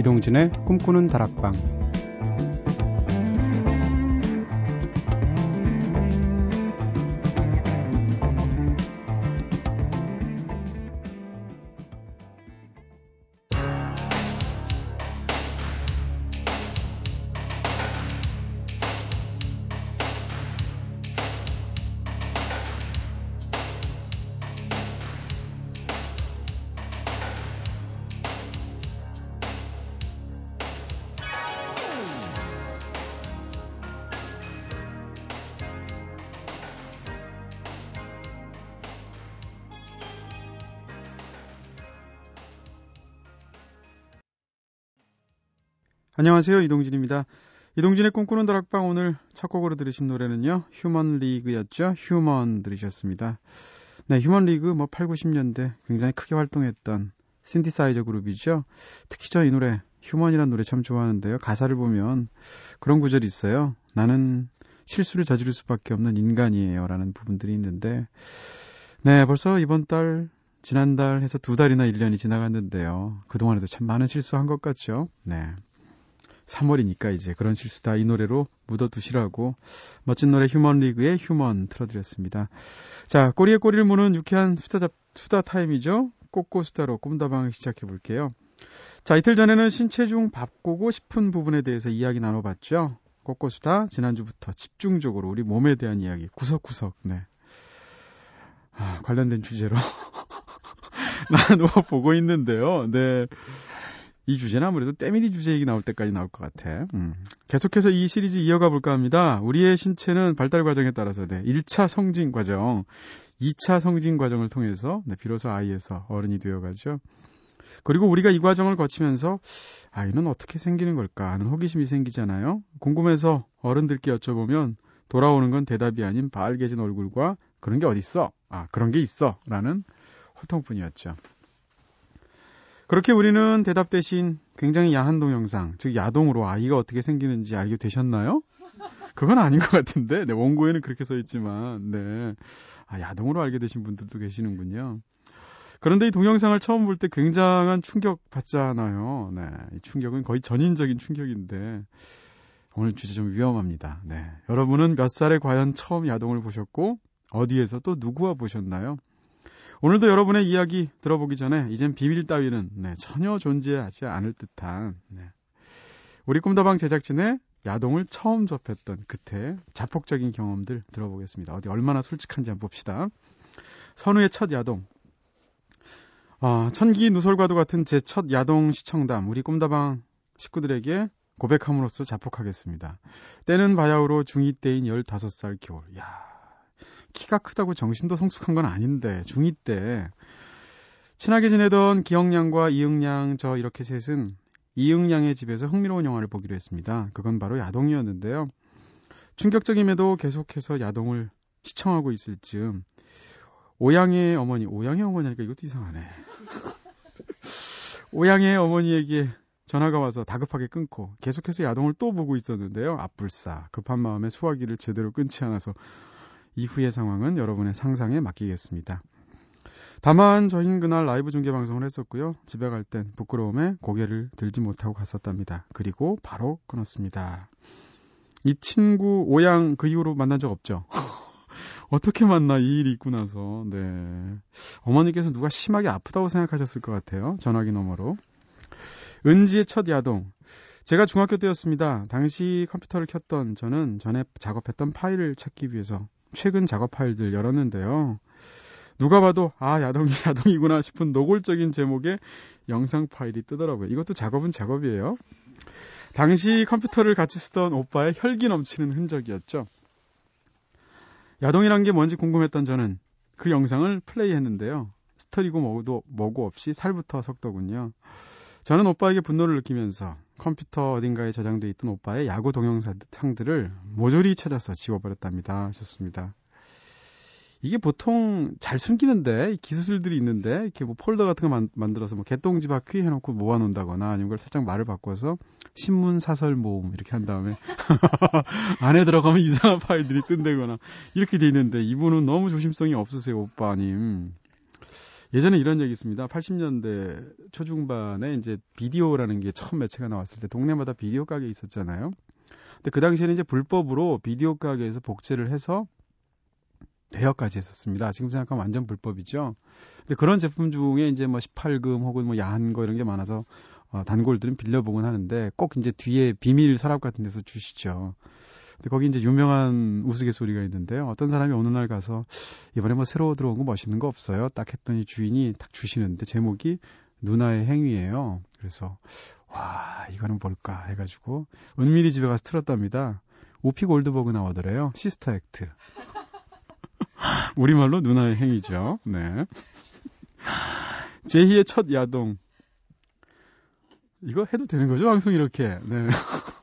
이동진의 꿈꾸는 다락방 안녕하세요. 이동진입니다. 이동진의 꿈꾸는 다락방 오늘 첫 곡으로 들으신 노래는요. Human League였죠. Human 들으셨습니다. 네, Human League 뭐 8, 90년대 굉장히 크게 활동했던 신디사이저 그룹이죠. 특히 저 이 노래 Human이라는 노래 참 좋아하는데요. 가사를 보면 그런 구절이 있어요. 나는 실수를 저지를 수밖에 없는 인간이에요. 라는 부분들이 있는데 네, 벌써 이번 달 지난달 해서 두 달이나 1년이 지나갔는데요. 그동안에도 참 많은 실수한 것 같죠. 네. 3월이니까 이제 그런 실수 다 이 노래로 묻어두시라고 멋진 노래 Human League의 Human 틀어드렸습니다. 자, 꼬리에 꼬리를 무는 유쾌한 수다, 수다 타임이죠. 꼬꼬 수다로 꿈다방을 시작해 볼게요. 자, 이틀 전에는 신체 중 바꾸고 싶은 부분에 대해서 이야기 나눠봤죠. 꼬꼬수다 지난주부터 집중적으로 우리 몸에 대한 이야기 구석구석 네. 아, 관련된 주제로 나누어 보고 있는데요. 네. 이 주제는 아무래도 때밀이 주제 얘기 나올 때까지 나올 것 같아. 음. 계속해서 이 시리즈 이어가 볼까 합니다. 우리의 신체는 발달 과정에 따라서 네, 1차 성징 과정, 2차 성징 과정을 통해서 네, 비로소 아이에서 어른이 되어가죠. 그리고 우리가 이 과정을 거치면서 아이는 어떻게 생기는 걸까 하는 호기심이 생기잖아요. 궁금해서 어른들께 여쭤보면 돌아오는 건 대답이 아닌 빨개진 얼굴과 그런 게 어딨어? 아, 그런 게 있어. 라는 호통뿐이었죠. 그렇게 우리는 대답 대신 굉장히 야한 동영상, 즉 야동으로 아이가 어떻게 생기는지 알게 되셨나요? 그건 아닌 것 같은데, 네, 원고에는 그렇게 써 있지만, 네. 아, 야동으로 알게 되신 분들도 계시는군요. 그런데 이 동영상을 처음 볼 때 굉장한 충격 받잖아요. 네. 이 충격은 거의 전인적인 충격인데, 오늘 주제 좀 위험합니다. 네. 여러분은 몇 살에 과연 처음 야동을 보셨고, 어디에서 또 누구와 보셨나요? 오늘도 여러분의 이야기 들어보기 전에 이젠 비밀 따위는 네, 전혀 존재하지 않을 듯한 네. 우리 꿈다방 제작진의 야동을 처음 접했던 그때 자폭적인 경험들 들어보겠습니다. 어디 얼마나 솔직한지 한번 봅시다. 선우의 첫 야동. 어, 천기 누설과도 같은 제 첫 야동 시청담 우리 꿈다방 식구들에게 고백함으로써 자폭하겠습니다. 때는 바야흐로 중2 때인 15살 겨울. 야 키가 크다고 정신도 성숙한 건 아닌데 중2 때 친하게 지내던 기영양과 이응양 저 이렇게 셋은 이응양의 집에서 흥미로운 영화를 보기로 했습니다. 그건 바로 야동이었는데요. 충격적임에도 계속해서 야동을 시청하고 있을 즈음 오양의 어머니, 오양의 어머니 하니까 이것도 이상하네. 오양의 어머니에게 전화가 와서 다급하게 끊고 계속해서 야동을 또 보고 있었는데요. 앞불싸 급한 마음에 수화기를 제대로 끊지 않아서 이후의 상황은 여러분의 상상에 맡기겠습니다. 다만 저희는 그날 라이브 중계 방송을 했었고요. 집에 갈 땐 부끄러움에 고개를 들지 못하고 갔었답니다. 그리고 바로 끊었습니다. 이 친구 오양 그 이후로 만난 적 없죠. 어떻게 만나 이 일이 있고 나서 네 어머니께서 누가 심하게 아프다고 생각하셨을 것 같아요. 전화기 너머로 은지의 첫 야동 제가 중학교 때였습니다. 당시 컴퓨터를 켰던 저는 전에 작업했던 파일을 찾기 위해서 최근 작업 파일들 열었는데요. 누가 봐도 아 야동이 야동이구나 싶은 노골적인 제목의 영상 파일이 뜨더라고요. 이것도 작업은 작업이에요. 당시 컴퓨터를 같이 쓰던 오빠의 혈기 넘치는 흔적이었죠. 야동이란 게 뭔지 궁금했던 저는 그 영상을 플레이했는데요. 스토리고 뭐도 뭐고 없이 살부터 섞더군요. 저는 오빠에게 분노를 느끼면서 컴퓨터 어딘가에 저장돼 있던 오빠의 야구 동영상들을 모조리 찾아서 지워버렸답니다. 하셨습니다. 이게 보통 잘 숨기는데 기술들이 있는데 이렇게 뭐 폴더 같은 거 만, 만들어서 뭐 개똥지 바퀴 해놓고 모아놓는다거나 아니면 그걸 살짝 말을 바꿔서 신문 사설 모음 이렇게 한 다음에 안에 들어가면 이상한 파일들이 뜬다거나 이렇게 돼 있는데 이분은 너무 조심성이 없으세요 오빠님 예전에 이런 얘기 있습니다. 80년대 초중반에 이제 비디오라는 게 처음 매체가 나왔을 때 동네마다 비디오 가게 있었잖아요. 근데 그 당시에는 이제 불법으로 비디오 가게에서 복제를 해서 대여까지 했었습니다. 지금 생각하면 완전 불법이죠. 근데 그런 제품 중에 이제 뭐 18금 혹은 뭐 야한 거 이런 게 많아서 어, 단골들은 빌려보곤 하는데 꼭 이제 뒤에 비밀 서랍 같은 데서 주시죠. 근데 거기 이제 유명한 우스갯소리가 있는데요. 어떤 사람이 어느 날 가서 이번에 뭐 새로 들어온 거 멋있는 거 없어요? 딱 했더니 주인이 딱 주시는데 제목이 누나의 행위예요. 그래서 와 이거는 뭘까 해가지고 은밀히 집에 가서 틀었답니다. 오피 골드버그 나오더래요. 시스터 액트. 우리말로 누나의 행위죠. 네. 제희의 첫 야동. 이거 해도 되는 거죠? 방송 이렇게. 네.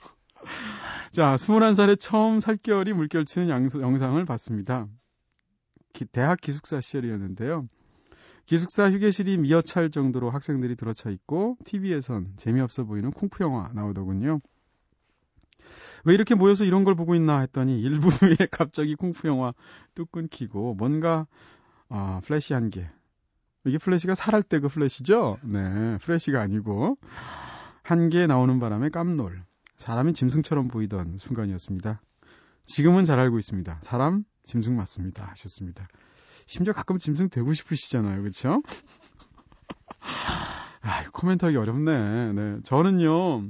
자, 21살에 처음 살결이 물결치는 양소, 영상을 봤습니다. 기, 대학 기숙사 시절이었는데요. 기숙사 휴게실이 미어찰 정도로 학생들이 들어차 있고 TV에선 재미없어 보이는 쿵푸 영화 나오더군요. 왜 이렇게 모여서 이런 걸 보고 있나 했더니 1부 후에 갑자기 쿵푸 영화 뚝 끊기고 뭔가 아, flesh 한 게. 이게 flesh가 살할 때 그 flesh죠? 네, 플래시가 아니고 한 게 나오는 바람에 깜놀. 사람이 짐승처럼 보이던 순간이었습니다. 지금은 잘 알고 있습니다. 사람 짐승 맞습니다. 하셨습니다. 심지어 가끔 짐승 되고 싶으시잖아요. 그렇죠? 아, 코멘트하기 어렵네. 네. 저는요.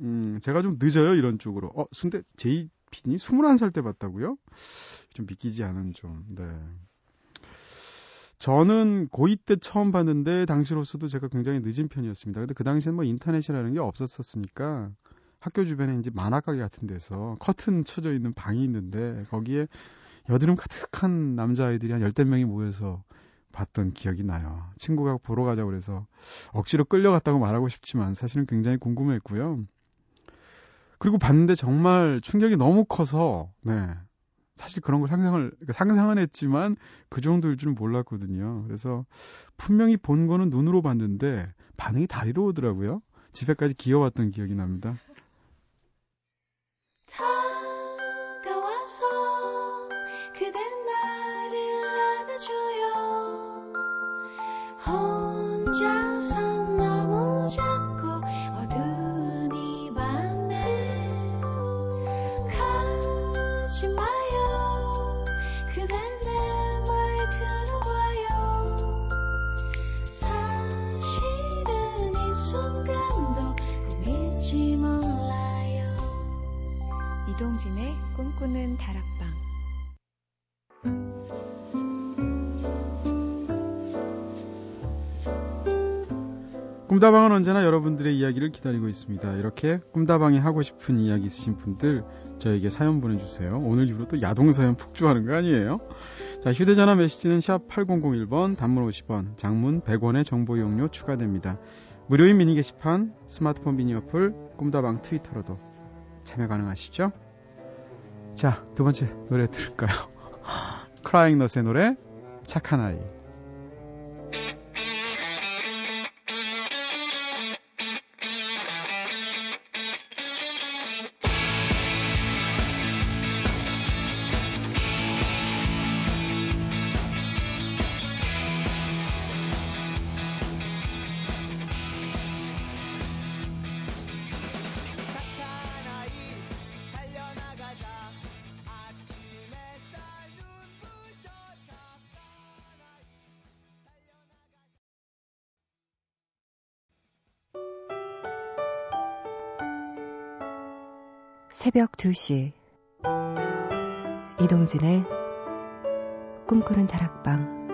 음, 제가 좀 늦어요, 이런 쪽으로. 어, 순대, 제이피니 21살 때 봤다고요? 좀 믿기지 않은 좀, 네. 저는 고2 때 처음 봤는데, 당시로서도 제가 굉장히 늦은 편이었습니다. 근데 그 당시엔 뭐 인터넷이라는 게 없었었으니까, 학교 주변에 이제 만화가게 같은 데서 커튼 쳐져 있는 방이 있는데, 거기에 여드름 가득한 남자아이들이 한 열댓 명이 모여서 봤던 기억이 나요. 친구가 보러 가자고 그래서 억지로 끌려갔다고 말하고 싶지만 사실은 굉장히 궁금했고요. 그리고 봤는데 정말 충격이 너무 커서 네. 사실 그런 걸 상상을 그러니까 상상은 했지만 그 정도일 줄은 몰랐거든요. 그래서 분명히 본 거는 눈으로 봤는데 반응이 다리로 오더라고요. 집에까지 기어왔던 기억이 납니다. 이동진의 꿈꾸는 다락방 꿈다방은 언제나 여러분들의 이야기를 기다리고 있습니다. 이렇게 꿈다방에 하고 싶은 이야기 있으신 분들 저에게 사연 보내주세요. 오늘 이후로 또 야동 사연 폭주하는 거 아니에요? 자, 휴대전화 메시지는 샵 8001번, 단문 50원, 장문 100원의 정보 이용료 추가됩니다. 무료인 미니 게시판, 스마트폰 미니 어플, 꿈다방 트위터로도 참여 가능하시죠? 자, 두 번째 노래 들을까요? 크라잉넛의 노래, 착한 아이. 새벽 2시. 이동진의 꿈꾸는 다락방.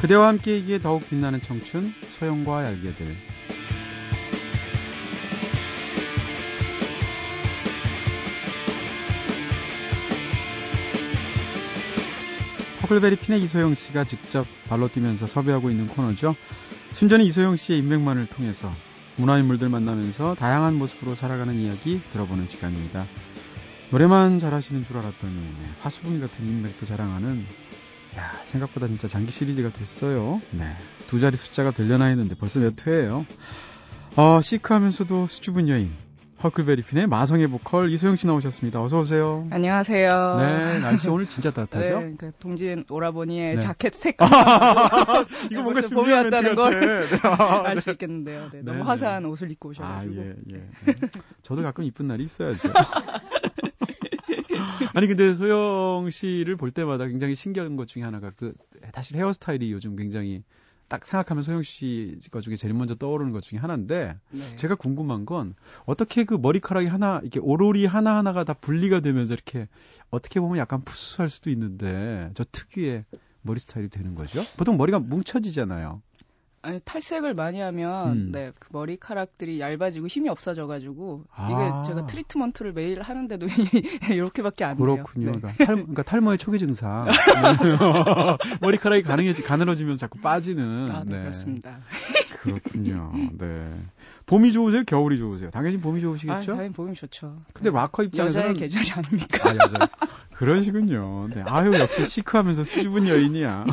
그대와 함께이기에 더욱 빛나는 청춘 소영과 얄개들 허클베리핀의 이소영 씨가 직접 발로 뛰면서 섭외하고 있는 코너죠. 순전히 이소영 씨의 인맥만을 통해서 문화인물들 만나면서 다양한 모습으로 살아가는 이야기 들어보는 시간입니다. 노래만 잘하시는 줄 알았더니 네, 화수분 같은 인맥도 자랑하는 야 생각보다 진짜 장기 시리즈가 됐어요. 네, 두 자리 숫자가 들려나 했는데 벌써 몇 회예요. 어, 시크하면서도 수줍은 여인. 허클베리 핀의 마성의 보컬 이소영 씨 나오셨습니다. 어서 오세요. 안녕하세요. 네, 날씨 오늘 진짜 따뜻하죠? 네, 그 동진 오라버니의 네. 자켓 색깔. 이거 뭔가 봄이 왔다는 걸 네. 아, 알 네. 수 있겠는데요. 네, 너무 네, 화사한 옷을 입고 오셔가지고. 아, 예, 예. 저도 가끔 이쁜 날이 있어야죠. 아니, 근데 소영 씨를 볼 때마다 굉장히 신기한 것 중에 하나가 그, 사실 헤어스타일이 요즘 굉장히 딱 생각하면 소영 씨것 중에 제일 먼저 떠오르는 것 중에 하나인데, 네. 제가 궁금한 건 어떻게 그 머리카락이 하나, 이렇게 오롤이 하나 하나가 다 분리가 되면서 이렇게 어떻게 보면 약간 푸스할 수도 있는데, 저 특유의 머리 스타일이 되는 거죠? 보통 머리가 뭉쳐지잖아요. 아니, 탈색을 많이 하면 음. 네, 그 머리카락들이 얇아지고 힘이 없어져 가지고 아. 이게 제가 트리트먼트를 매일 하는데도 이렇게밖에 안 돼요. 그렇군요. 네. 그러니까, 탈, 그러니까 탈 모의 초기 증상. 머리카락이 가능해지, 가늘어지면 자꾸 빠지는. 아, 네, 그렇습니다. 그렇군요. 네. 봄이 좋으세요? 겨울이 좋으세요? 당연히 봄이 아, 좋으시겠죠? 당연히 보면 좋죠. 근데 락커 입장에서는 여자의 계절이 아닙니까? 아, 여자. 그러시군요. 네. 아유, 역시 시크하면서 수줍은 여인이야.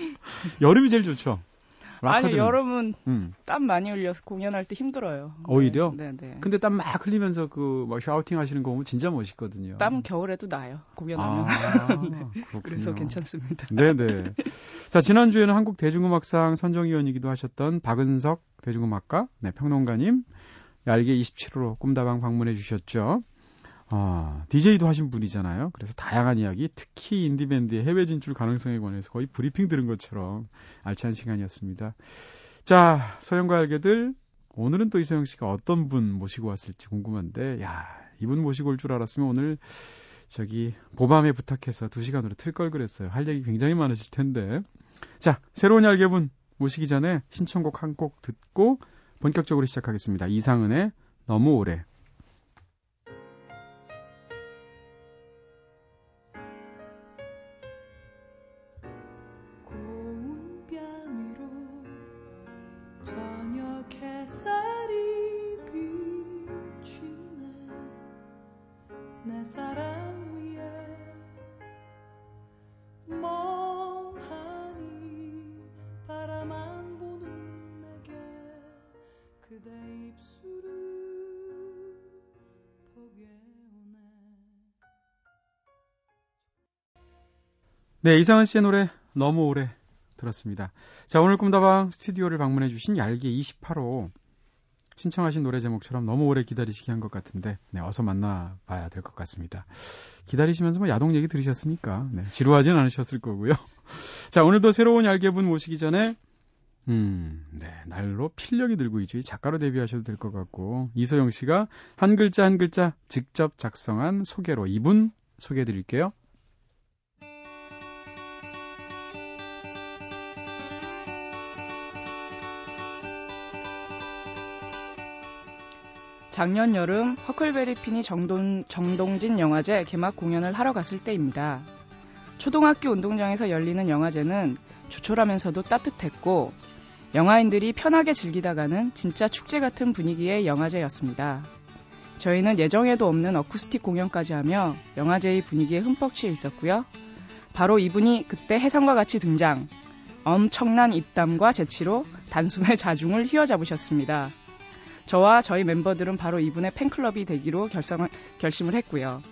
여름이 제일 좋죠. 아니. 여름은 음. 땀 많이 흘려서 공연할 때 힘들어요. 오히려? 네, 네. 네. 근데 땀 막 흘리면서 그, 막 샤우팅 하시는 거 보면 진짜 멋있거든요. 땀 겨울에도 나요. 공연하면. 아, 네. 그래서 괜찮습니다. 네 네. 자, 지난 주에는 한국 대중음악상 선정위원이기도 하셨던 박은석 대중음악가, 네, 평론가님, 얄개 27호로 꿈다방 방문해 주셨죠. 아, DJ도 하신 분이잖아요. 그래서 다양한 이야기, 특히 인디밴드의 해외 진출 가능성에 관해서 거의 브리핑 들은 것처럼 알찬 시간이었습니다. 자, 서영과 알게들, 오늘은 또 이서영 씨가 어떤 분 모시고 왔을지 궁금한데, 야, 이분 모시고 올 줄 알았으면 오늘 저기 보밤에 부탁해서 두 시간으로 틀 걸 그랬어요. 할 얘기 굉장히 많으실 텐데. 자, 새로운 얄개분 모시기 전에 신청곡 한 곡 듣고 본격적으로 시작하겠습니다. 이상은의 너무 오래. 네, 이상은 씨의 노래 너무 오래 들었습니다. 자, 오늘 꿈다방 스튜디오를 방문해 주신 얄개 28호 신청하신 노래 제목처럼 너무 오래 기다리시게 한 것 같은데 네, 어서 만나봐야 될 것 같습니다. 기다리시면서 뭐 야동 얘기 들으셨으니까 네, 지루하진 않으셨을 거고요. 자, 오늘도 새로운 얄개분 모시기 전에 음, 네, 날로 필력이 들고 있죠. 이 작가로 데뷔하셔도 될 것 같고 이소영 씨가 한 글자 한 글자 직접 작성한 소개로 이분 소개해 드릴게요. 작년 여름 허클베리핀이 정동, 정동진 영화제 개막 공연을 하러 갔을 때입니다. 초등학교 운동장에서 열리는 영화제는 조촐하면서도 따뜻했고 영화인들이 편하게 즐기다 가는 진짜 축제 같은 분위기의 영화제였습니다. 저희는 예정에도 없는 어쿠스틱 공연까지 하며 영화제의 분위기에 흠뻑 취해 있었고요. 바로 이분이 그때 해성과 같이 등장. 엄청난 입담과 재치로 단숨에 자중을 휘어잡으셨습니다. 저와 저희 멤버들은 바로 이분의 팬클럽이 되기로 결성, 결심을 했고요.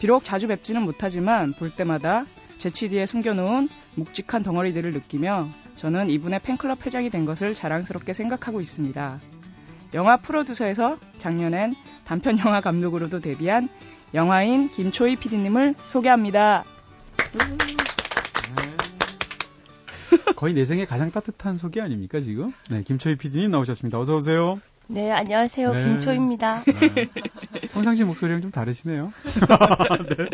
비록 자주 뵙지는 못하지만 볼 때마다 재치 뒤에 숨겨놓은 묵직한 덩어리들을 느끼며 저는 이분의 팬클럽 회장이 된 것을 자랑스럽게 생각하고 있습니다. 영화 프로듀서에서 작년엔 단편 영화 감독으로도 데뷔한 영화인 김초희 PD님을 소개합니다. 거의 내 생에 가장 따뜻한 소개 아닙니까 지금? 네, 김초희 PD님 나오셨습니다. 어서 오세요. 네, 안녕하세요. 네. 김초입니다. 네. 평상시 목소리랑 좀 다르시네요. 네.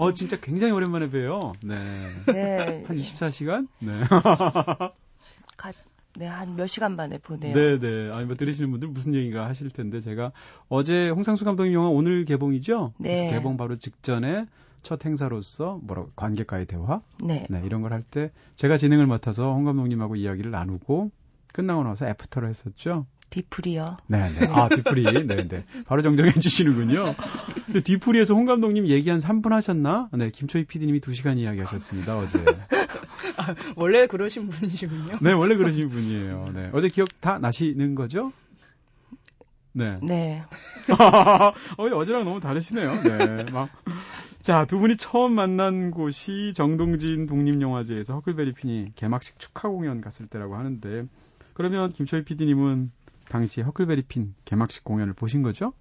어, 진짜 굉장히 오랜만에 뵈요. 네. 네. 한 24시간? 네. 가, 네, 한 몇 시간 만에 보네요. 네, 네. 아니, 뭐 들으시는 분들 무슨 얘기가 하실 텐데 제가 어제 홍상수 감독님 영화 오늘 개봉이죠? 네. 개봉 바로 직전에 첫 행사로서 뭐라 관객과의 대화? 네. 네, 이런 걸 할 때 제가 진행을 맡아서 홍 감독님하고 이야기를 나누고 끝나고 나서 애프터를 했었죠. 디프리요. 네, 네. 아, 뒤풀이. 네, 네. 바로 정정해 주시는군요. 근데 뒤풀이에서 홍 감독님 얘기 한 3분 하셨나? 네, 김초희 PD님이 2시간 이야기 하셨습니다, 어제. 원래 그러신 분이시군요. 네, 원래 그러신 분이에요. 네. 어제 기억 다 나시는 거죠? 네. 네. 어, 어제랑 너무 다르시네요. 네. 막. 자, 두 분이 처음 만난 곳이 정동진 독립영화제에서 허클베리 핀이 개막식 축하 공연 갔을 때라고 하는데, 그러면 김초희 PD님은 당시 허클베리 핀 개막식 공연을 보신 거죠?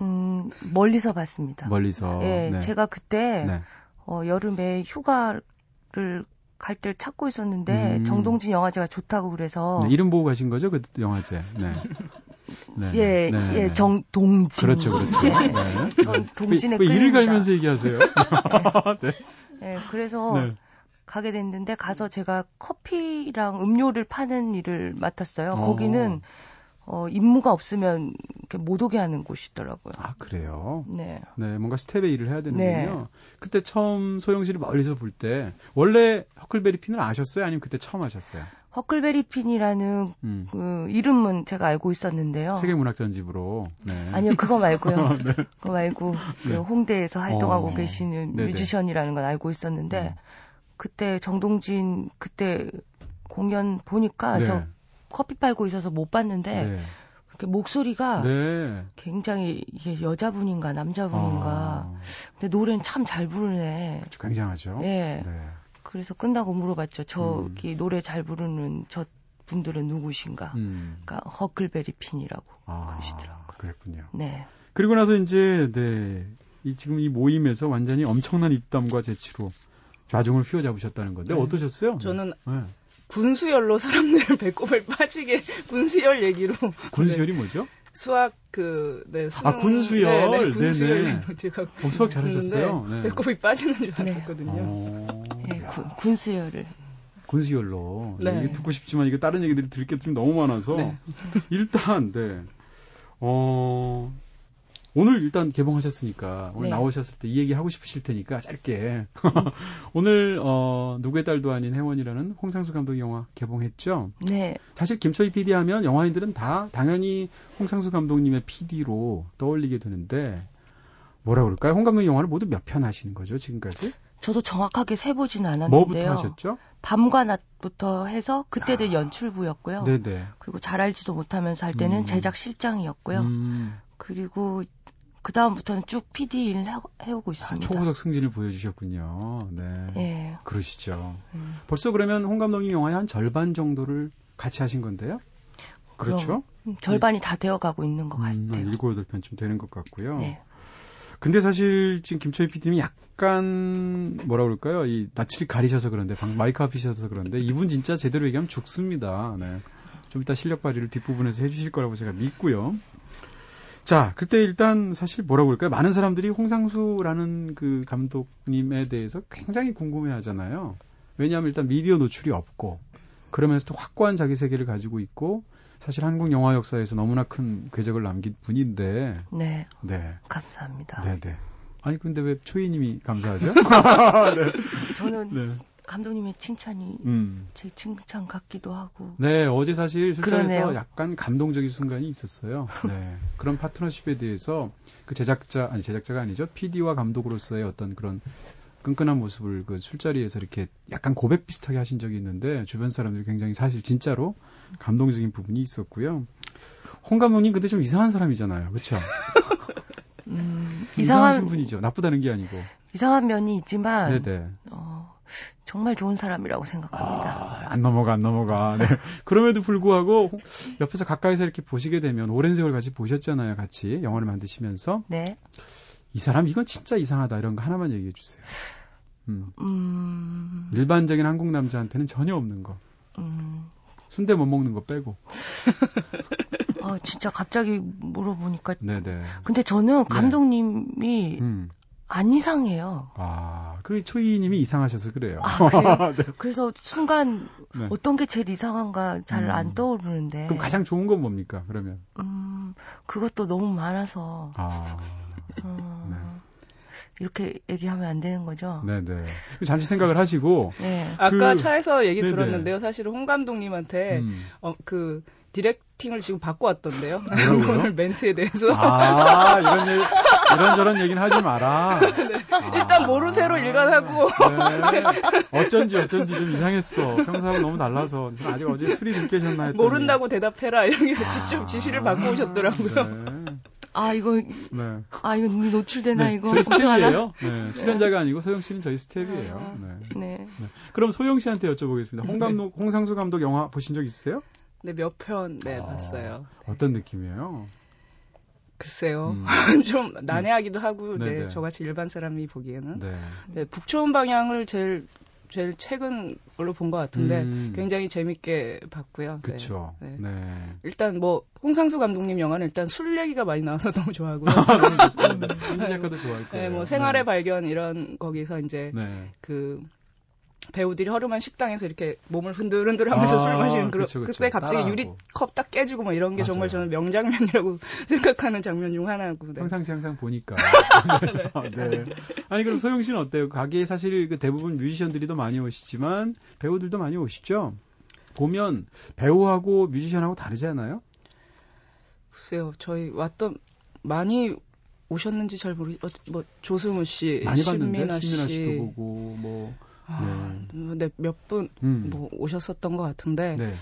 음, 멀리서 봤습니다. 멀리서. 예, 네. 제가 그때 네. 어, 여름에 휴가를 갈 때를 찾고 있었는데 음. 정동진 영화제가 좋다고 그래서 네, 이름 보고 가신 거죠? 그 영화제. 네. 네. 예, 네. 예, 정동진. 그렇죠, 그렇죠. 예. 네. 전 동진의 왜, 왜 일을. 갈면서 얘기하세요? 네. 예, 그래서 네. 가게 됐는데 가서 제가 커피랑 음료를 파는 일을 맡았어요. 어. 거기는 어, 임무가 없으면 이렇게 못 오게 하는 곳이더라고요. 아, 그래요? 네. 네, 뭔가 스텝의 일을 해야 되는군요. 네. 그때 처음 소영 씨를 멀리서 볼 때 원래 허클베리 핀을 아셨어요? 아니면 그때 처음 하셨어요? 허클베리 핀이라는 음. 그 이름은 제가 알고 있었는데요. 세계문학 전집으로. 네. 아니요, 그거 말고요. 그거 말고 그 네. 홍대에서 활동하고 어. 계시는 네네. 뮤지션이라는 건 알고 있었는데 네. 그때 정동진 그때 공연 보니까 네. 저 커피 팔고 있어서 못 봤는데 네. 이렇게 목소리가 네. 굉장히 이게 여자분인가 남자분인가 아, 근데 노래는 참 잘 부르네. 굉장하죠. 예. 네. 그래서 끝나고 물어봤죠. 저기 노래 잘 부르는 저 분들은 누구신가? 음. 그러니까 허클베리 핀이라고 아, 그러시더라고요. 그랬군요. 네. 그리고 나서 이제 네. 이 지금 이 모임에서 완전히 엄청난 입담과 재치로 좌중을 휘어잡으셨다는 건데 네. 어떠셨어요? 저는 네. 군수열로 사람들 배꼽을 빠지게 군수열 얘기로 군수열이 뭐죠? 수학 그 네, 수능 아, 군수열. 네, 네. 군수열 제가 어, 수학 잘하셨어요. 네. 배꼽이 빠지는 줄 네. 알았거든요. 어, 군- 군수열을 군수열로. 네. 네. 이게 듣고 싶지만 이게 다른 얘기들이 들을 게 좀 너무 많아서 네. 일단 네. 어 오늘 일단 개봉하셨으니까 오늘 네. 나오셨을 때 이 얘기 하고 싶으실 테니까 짧게 오늘 어 누구의 딸도 아닌 혜원이라는 홍상수 감독 영화 개봉했죠. 네. 사실 김초희 PD 하면 영화인들은 다 당연히 홍상수 감독님의 PD로 떠올리게 되는데 뭐라 그럴까요? 홍 감독 영화를 모두 몇 편 하시는 거죠 지금까지? 저도 정확하게 세보진 뭐부터 않았는데요. 하셨죠? 밤과 낮부터 해서 그때도 아. 연출부였고요. 네네. 그리고 잘 알지도 못하면서 할 때는 음. 제작 실장이었고요. 음, 그리고 그 다음부터는 쭉 PD 일 해- 해오고 아, 있습니다. 초고속 승진을 보여주셨군요. 네. 예. 그러시죠. 음. 벌써 그러면 홍 감독님 영화의 한 절반 정도를 같이 하신 건데요? 그렇죠? 음, 절반이 다 되어가고 있는 것 음, 같아요. 한 일곱 여덟 편쯤 되는 것 같고요. 네. 근데 사실 지금 김초희 PD님이 약간 뭐라 그럴까요? 이 낯을 가리셔서 그런데 방 마이크 앞이셔서 그런데 이분 진짜 제대로 얘기하면 죽습니다. 네. 좀 이따 실력 발휘를 뒷부분에서 해주실 거라고 제가 믿고요. 자, 그때 일단 사실 뭐라고 그럴까요? 많은 사람들이 홍상수라는 그 감독님에 대해서 굉장히 궁금해 하잖아요. 왜냐하면 일단 미디어 노출이 없고, 그러면서 또 확고한 자기 세계를 가지고 있고, 사실 한국 영화 역사에서 너무나 큰 궤적을 남긴 분인데, 네. 네. 감사합니다. 네네. 아니, 근데 왜 초이님이 감사하죠? 저는 네. 감독님의 칭찬이 음. 제 칭찬 같기도 하고. 네, 어제 사실 술자리에서 그러네요. 약간 감동적인 순간이 있었어요. 네. 그런 파트너십에 대해서 그 제작자, 아니 제작자가 아니죠. PD와 감독으로서의 어떤 그런 끈끈한 모습을 그 술자리에서 이렇게 약간 고백 비슷하게 하신 적이 있는데 주변 사람들이 굉장히 사실 진짜로 감동적인 부분이 있었고요. 홍 감독님 근데 좀 이상한 사람이잖아요. 그렇죠? 음, 이상하신 이상한 분이죠. 나쁘다는 게 아니고. 이상한 면이 있지만 네네. 어, 정말 좋은 사람이라고 생각합니다. 아, 안 넘어가, 안 넘어가. 네. 그럼에도 불구하고 홍- 옆에서 가까이서 이렇게 보시게 되면 오랜 세월 같이 보셨잖아요, 같이 영화를 만드시면서 네. 이 사람 이건 진짜 이상하다 이런 거 하나만 얘기해 주세요. 음, 음, 일반적인 한국 남자한테는 전혀 없는 거. 음, 순대 못 먹는 거 빼고. 아, 진짜 갑자기 물어보니까. 네네. 근데 저는 감독님이 음. 안 이상해요. 아, 그 초이님이 이상하셔서 그래요. 아, 그래요? 네. 그래서 순간 네. 어떤 게 제일 이상한가 잘안 음. 떠오르는데. 그럼 가장 좋은 건 뭡니까? 그러면. 음, 그것도 너무 많아서. 아, 음, 네. 이렇게 얘기하면 안 되는 거죠. 네네. 그럼 잠시 생각을 하시고 네. 아까 그- 차에서 얘기 네네. 들었는데요. 사실 은 홍 감독님한테 음. 어, 그 디렉팅을 지금 받고 왔던데요. 오늘 멘트에 대해서 아 이런 일, 이런 저런 얘기는 하지 마라. 아. 일단 모르쇠로 일관하고 네. 어쩐지 어쩐지 좀 이상했어. 평소하고 너무 달라서 아직 어제 술이 늦게 셨나 했더니 모른다고 대답해라 이렇게 아. 직접 지시를 받고 오셨더라고요. 네. 아 이거 네. 아 이거 노출되나 네, 이거 저희? 스텝이에요. 네, 출연자가 아니고 소영 씨는 저희 스텝이에요. 네. 네. 그럼 소영 씨한테 여쭤보겠습니다. 홍 감독, 홍상수 감독 영화 보신 적 있으세요? 네, 몇 편 네, 아. 봤어요. 어떤 느낌이에요? 글쎄요. 음. 좀 난해하기도 하고 네, 네네. 저같이 일반 사람이 보기에는 네. 네, 북초원 방향을 제일 제일 최근 걸로 본 것 같은데 음. 굉장히 재밌게 봤고요. 네. 그쵸. 네. 네. 일단 뭐 홍상수 감독님 영화는 일단 술 얘기가 많이 나와서 너무 좋아하고요. 인지 작가도 좋아할 거예요. 네, 뭐 생활의 발견 이런 거기서 이제 네. 그 배우들이 허름한 식당에서 이렇게 몸을 흔들흔들 하면서 아, 술 마시는 그런 그쵸, 그쵸. 그때 갑자기. 유리컵 딱 깨지고 뭐 이런 게 정말 맞아요. 저는 명장면이라고 생각하는 장면 중 하나고 네. 평상시 항상 보니까. 네. 아니 그럼 소영 씨는 어때요? 가게에 사실 그 대부분 뮤지션들이 더 많이 오시지만 배우들도 많이 오시죠? 보면 배우하고 뮤지션하고 다르지 않아요? 글쎄요 저희 왔던 많이 오셨는지 잘 모르 뭐 조승우 씨, 많이 봤는데 신민아 신민아 씨, 씨도 보고 뭐 아, 네, 몇분 음. 뭐 오셨었던 것 같은데 네.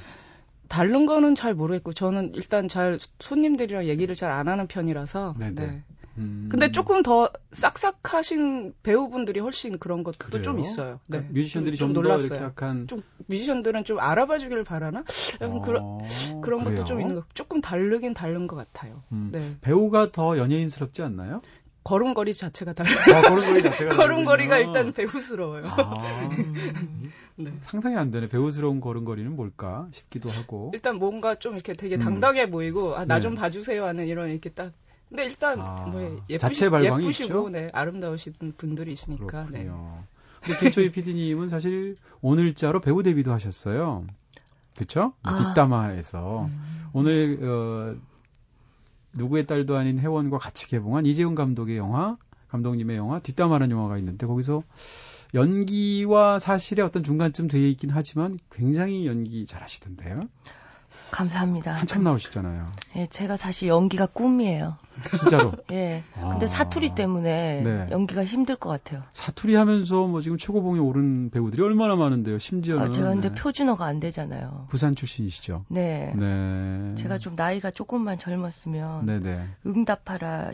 다른 거는 잘 모르겠고 저는 일단 잘 손님들이랑 얘기를 잘 안 하는 편이라서 네네. 네. 음. 근데 조금 더 싹싹하신 배우분들이 훨씬 그런 것도 그래요? 좀 있어요. 네. 그러니까 뮤지션들이 좀, 좀더 놀랐어요. 약간 좀 뮤지션들은 좀 알아봐 주기를 바라나? 약간 그런 어, 그런 것도 그래요? 좀 있는 거 조금 다르긴 다른 것 같아요. 음. 네. 배우가 더 연예인스럽지 않나요? 걸음걸이 자체가 달라요. 아, 걸음걸이 자체가 걸음걸이가. 일단 배우스러워요. 아, 네. 상상이 안 되네. 배우스러운 걸음걸이는 뭘까 싶기도 하고. 일단 뭔가 좀 이렇게 되게 음. 당당해 보이고 아, 나 네. 좀 봐주세요 하는 이런 이렇게 딱. 근데 일단 아, 뭐 예쁘시, 자체 발광이 예쁘시고 있죠? 네, 아름다우신 분들이시니까. 네. 그렇군요. 근데 김초희 PD님은 사실 오늘자로 배우 데뷔도 하셨어요. 그쵸? 아. 뒷담화에서. 음. 오늘, 어, 누구의 딸도 아닌 혜원과 같이 개봉한 이재훈 감독의 영화, 감독님의 영화, 뒷담화라는 영화가 있는데 거기서 연기와 사실의 어떤 중간쯤 되어 있긴 하지만 굉장히 연기 잘하시던데요. 감사합니다. 한참 나오시잖아요. 예, 제가 사실 연기가 꿈이에요. 진짜로. 예. 아. 근데 사투리 때문에 네. 연기가 힘들 것 같아요. 사투리 하면서 뭐 지금 최고봉에 오른 배우들이 얼마나 많은데요. 심지어는. 아, 제가 근데 네. 표준어가 안 되잖아요. 부산 출신이시죠? 네. 네. 제가 좀 나이가 조금만 젊었으면 네네. 응답하라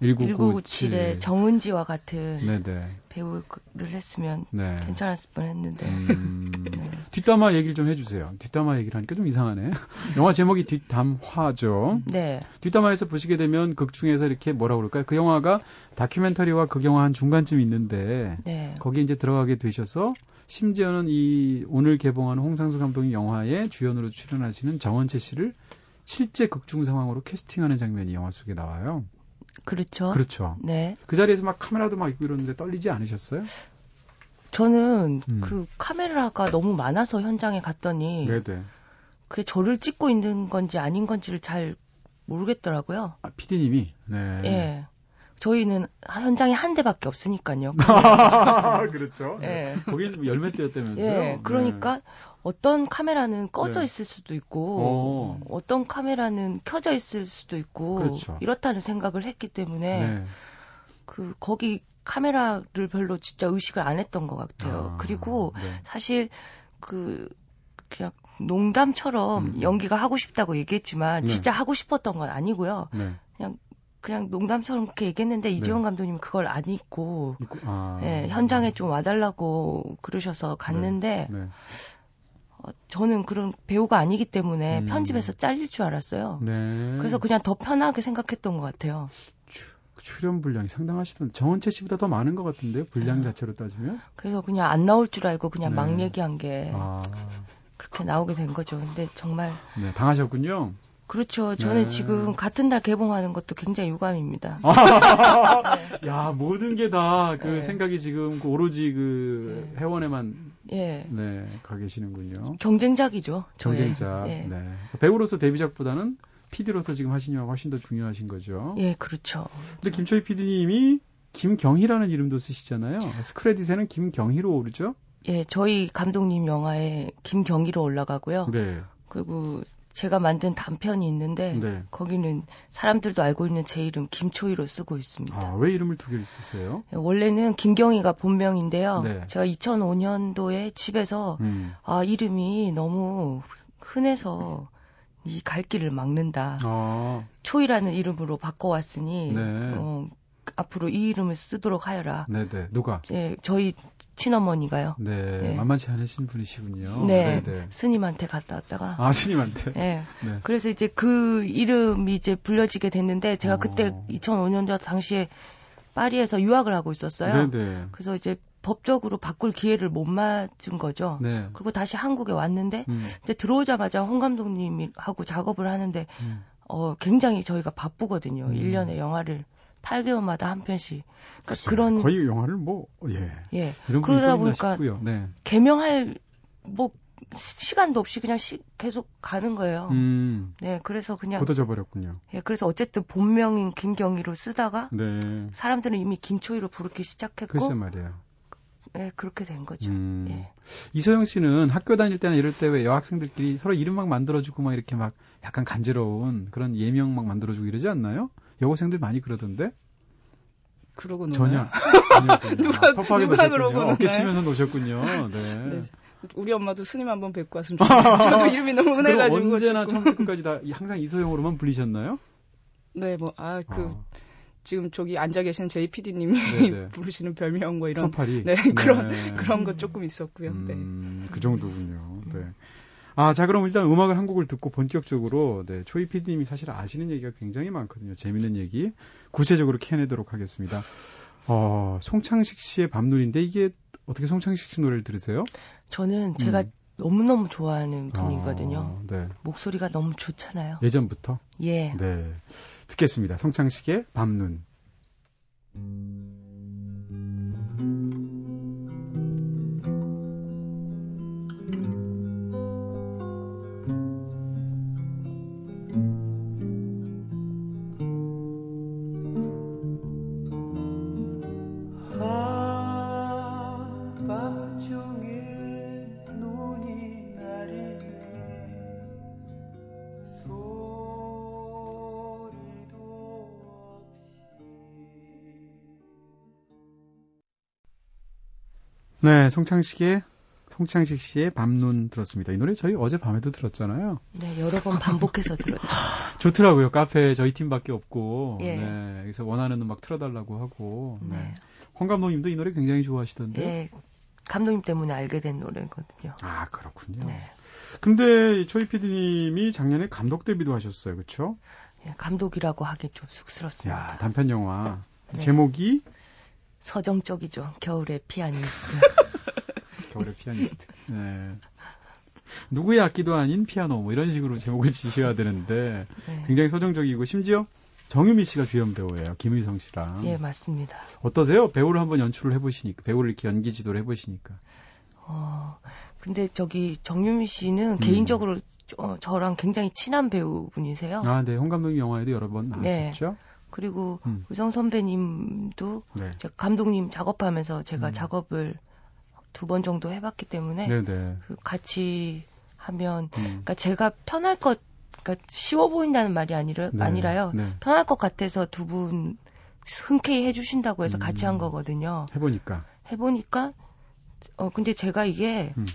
1997. 1997의 정은지와 같은 네네. 배우를 했으면 네. 괜찮았을 뻔했는데. 음, 네. 뒷담화 얘기를 좀 해주세요. 뒷담화 얘기를 하니까 좀 이상하네. 영화 제목이 뒷담화죠. 네. 뒷담화에서 보시게 되면 극 중에서 이렇게 뭐라 그럴까요? 그 영화가 다큐멘터리와 극 영화 한 중간쯤 있는데 네. 거기에 이제 들어가게 되셔서 심지어는 이 오늘 개봉하는 홍상수 감독의 영화에 주연으로 출연하시는 정원채 씨를 실제 극중 상황으로 캐스팅하는 장면이 영화 속에 나와요. 그렇죠. 그렇죠. 네. 그 자리에서 막 카메라도 막 있고 이러는데 떨리지 않으셨어요? 저는 음. 그 카메라가 너무 많아서 현장에 갔더니 네네. 그게 저를 찍고 있는 건지 아닌 건지를 잘 모르겠더라고요. 아, PD님이. 네. 예. 저희는 현장에 한 대밖에 없으니까요. 그렇죠. 예. 거긴 열매 때였다면서요? 예. 그러니까 어떤 카메라는 꺼져 네. 있을 수도 있고 어. 어떤 카메라는 켜져 있을 수도 있고 그렇죠. 이렇다는 생각을 했기 때문에 네. 그 거기 카메라를 별로 진짜 의식을 안 했던 것 같아요. 아, 그리고 네. 사실 그 그냥 농담처럼 음. 연기가 하고 싶다고 얘기했지만 네. 진짜 하고 싶었던 건 아니고요. 네. 그냥 농담처럼 그렇게 얘기했는데 이재원 감독님이 그걸 안 잊고 아. 예, 현장에 좀 와달라고 그러셔서 갔는데 네. 어, 저는 그런 배우가 아니기 때문에 음. 편집에서 잘릴 줄 알았어요. 네. 그래서 그냥 더 편하게 생각했던 것 같아요. 출연 분량이 상당하시던 정원채 씨보다 더 많은 것 같은데요. 분량 아. 자체로 따지면. 그래서 그냥 안 나올 줄 알고 그냥 네. 막 얘기한 게 아. 그렇게 나오게 된 거죠. 근데 정말 네, 당하셨군요. 그렇죠. 저는 네. 지금 같은 날 개봉하는 것도 굉장히 유감입니다. 야, 모든 게 다그 네. 생각이 지금 그 오로지 그 네. 회원에만 예. 네, 가 계시는군요. 경쟁작이죠. 저의. 경쟁자. 예. 네. 배우로서 데뷔작보다는 PD로서 지금 하신 영화가 훨씬 더 중요하신 거죠. 예, 그렇죠. 근데 김초희 PD님이 김경희라는 이름도 쓰시잖아요. 스크레딧에는 김경희로 오르죠? 예, 저희 감독님 영화에 김경희로 올라가고요. 네. 그리고 제가 만든 단편이 있는데 네. 거기는 사람들도 알고 있는 제 이름 김초희로 쓰고 있습니다. 아, 왜 이름을 두 개를 쓰세요? 예, 원래는 김경희가 본명인데요. 네. 제가 2005년도에 집에서 음. 아 이름이 너무 흔해서 이 갈 길을 막는다. 아, 초이라는 이름으로 바꿔왔으니 네. 어, 앞으로 이 이름을 쓰도록 하여라. 네네. 누가? 예, 저희 친어머니가요. 네. 네. 만만치 않으신 분이시군요. 네, 네네. 스님한테 갔다 왔다가 아, 스님한테. 예. 네. 그래서 이제 그 이름이 이제 불려지게 됐는데 제가 어. 그때 2005년도 당시에 파리에서 유학을 하고 있었어요. 네네. 그래서 이제 법적으로 바꿀 기회를 못 맞은 거죠. 네. 그리고 다시 한국에 왔는데 음, 이제 들어오자마자 홍 감독님하고 작업을 하는데 음. 어 굉장히 저희가 바쁘거든요. 음. 1년에 영화를 8개월마다 한 편씩. 그러니까 글쎄요. 그런 거의 영화를 뭐, 예. 예. 그러다 보니까 싶고요. 네. 개명할 뭐 시간도 없이 그냥 시- 계속 가는 거예요. 음, 네, 그래서 그냥 굳어져 버렸군요. 예, 그래서 어쨌든 본명인 김경희로 쓰다가 네. 사람들은 이미 김초희로 부르기 시작했고 글쎄 말이에요. 예, 그렇게 된 거죠. 음. 예. 이소영 씨는 학교 다닐 때나 이럴 때 왜 여학생들끼리 서로 이름 막 만들어주고 막 이렇게 막 약간 간지러운 그런 예명 막 만들어주고 이러지 않나요? 여고생들 많이 그러던데? 그러고 노나요? 전혀. 아니었군요. 누가- 아, 터프하게 누가. 그러고 어깨 노나요? 치면서 노셨군요. 네. 네. 우리 엄마도 스님 한번 뵙고 왔으면 좋겠어요. 저도 이름이 너무 흔해가지고. 언제나. 처음부터 끝까지 다 이- 항상 이소영으로만 불리셨나요? 네, 뭐, 아, 그, 어, 지금 저기 앉아 계신 JPD님이 네네. 부르시는 별명 뭐 이런. 서팔이. 네, 그런, 네. 그런 거 조금 있었고요. 네. 음, 그 정도군요. 네. 아, 자, 그럼 일단 음악을 한 곡을 듣고 본격적으로, 네, 초이 PD님이 사실 아시는 얘기가 굉장히 많거든요. 재밌는 얘기. 구체적으로 캐내도록 하겠습니다. 어, 송창식 씨의 밤눈인데 이게 어떻게 송창식 씨 노래를 들으세요? 저는 제가 음. 너무너무 좋아하는 분이거든요. 어, 네. 목소리가 너무 좋잖아요. 예전부터? 예. 네. 듣겠습니다. 송창식의 밤눈. 네, 송창식의 송창식 씨의 밤눈 들었습니다. 이 노래 저희 어제 밤에도 들었잖아요. 네, 여러 번 반복해서 들었죠. 좋더라고요. 카페에 저희 팀밖에 없고. 예. 네. 그래서 원하는 음악 틀어달라고 하고. 네. 네. 황 감독님도 이 노래 굉장히 좋아하시던데. 예. 감독님 때문에 알게 된 노래거든요. 아, 그렇군요. 네. 근데 초이 PD님이 작년에 감독 데뷔도 하셨어요. 그렇죠? 예, 감독이라고 하기 좀 쑥스럽습니다. 야, 단편 영화. 네. 제목이 서정적이죠. 겨울의 피아니스트. 겨울의 피아니스트. 네. 누구의 악기도 아닌 피아노 뭐 이런 식으로 제목을 지셔야 되는데 네. 굉장히 서정적이고 심지어 정유미 씨가 주연 배우예요. 김의성 씨랑. 예, 맞습니다. 어떠세요? 배우를 한번 연출을 해보시니까 배우를 이렇게 연기 지도를 해보시니까. 어, 근데 저기 정유미 씨는 음. 개인적으로 저, 저랑 굉장히 친한 배우분이세요. 아, 네. 홍 감독님 영화에도 여러 번 나왔었죠. 그리고 음. 의성 선배님도 네. 감독님 작업하면서 제가 음. 작업을 두 번 정도 해봤기 때문에 네, 네. 그 같이 하면 음. 그러니까 제가 편할 것 그러니까 쉬워 보인다는 말이 아니라 네. 아니라요. 네. 편할 것 같아서 두 분 흔쾌히 해주신다고 해서 같이 음. 한 거거든요. 해보니까. 해보니까 어 근데 제가 이게 음.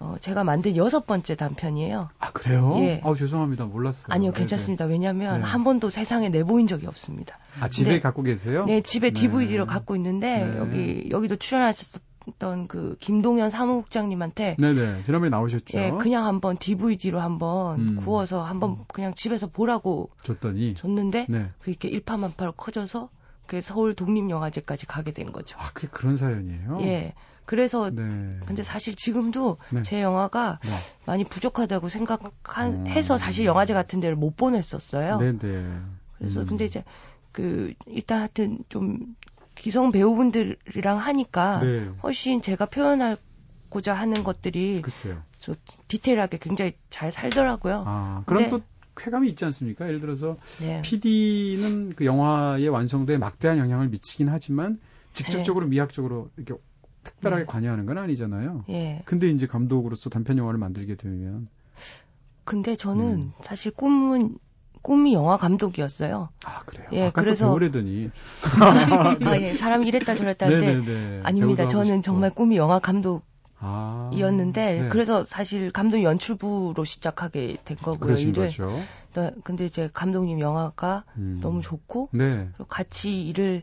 어 제가 만든 여섯 번째 단편이에요. 아, 그래요? 예. 아우, 죄송합니다. 몰랐어요. 아니요, 네, 괜찮습니다. 왜냐하면 네. 한 번도 세상에 내보인 적이 없습니다. 네. 아, 집에 네. 갖고 계세요? 네, 집에 네. DVD로 갖고 있는데 네. 여기 여기도 출연하셨던 그 김동현 사무국장님한테 네네. 지난번에 나오셨죠? 예, 그냥 한번 DVD로 한번 음. 구워서 한번 그냥 집에서 보라고 줬더니. 줬는데 네. 그게 일파만파로 커져서 그 서울 독립영화제까지 가게 된 거죠. 아, 그게 그런 사연이에요? 예. 그래서 네. 근데 사실 지금도 네. 제 영화가 네. 많이 부족하다고 음. 생각해서 사실 영화제 같은 데를 못 보냈었어요. 네네. 그래서 음. 근데 이제 그 일단 하여튼 좀 기성 배우분들이랑 하니까 네. 훨씬 제가 표현하고자 하는 것들이 글쎄요. 저 디테일하게 굉장히 잘 살더라고요. 아, 그럼 네. 또 쾌감이 있지 않습니까? 예를 들어서 네. PD는 그 영화의 완성도에 막대한 영향을 미치긴 하지만 직접적으로 미학적으로 이렇게 특별하게 네. 관여하는 건 아니잖아요. 예. 근데 이제 감독으로서 단편 영화를 만들게 되면 근데 저는 음. 사실 꿈은 꿈이 영화 감독이었어요. 아 그래요. 예, 그래서- 또 배우래더니 아, 예. 사람이 이랬다 저랬다 하는데 네네네. 아닙니다. 배우도 하고 저는. 정말 꿈이 영화 감독이었는데 아, 네. 그래서 사실 감독 연출부로 시작하게 된 거고요. 일을. 네, 근데 이제 감독님 영화가 음. 너무 좋고 네. 같이 일을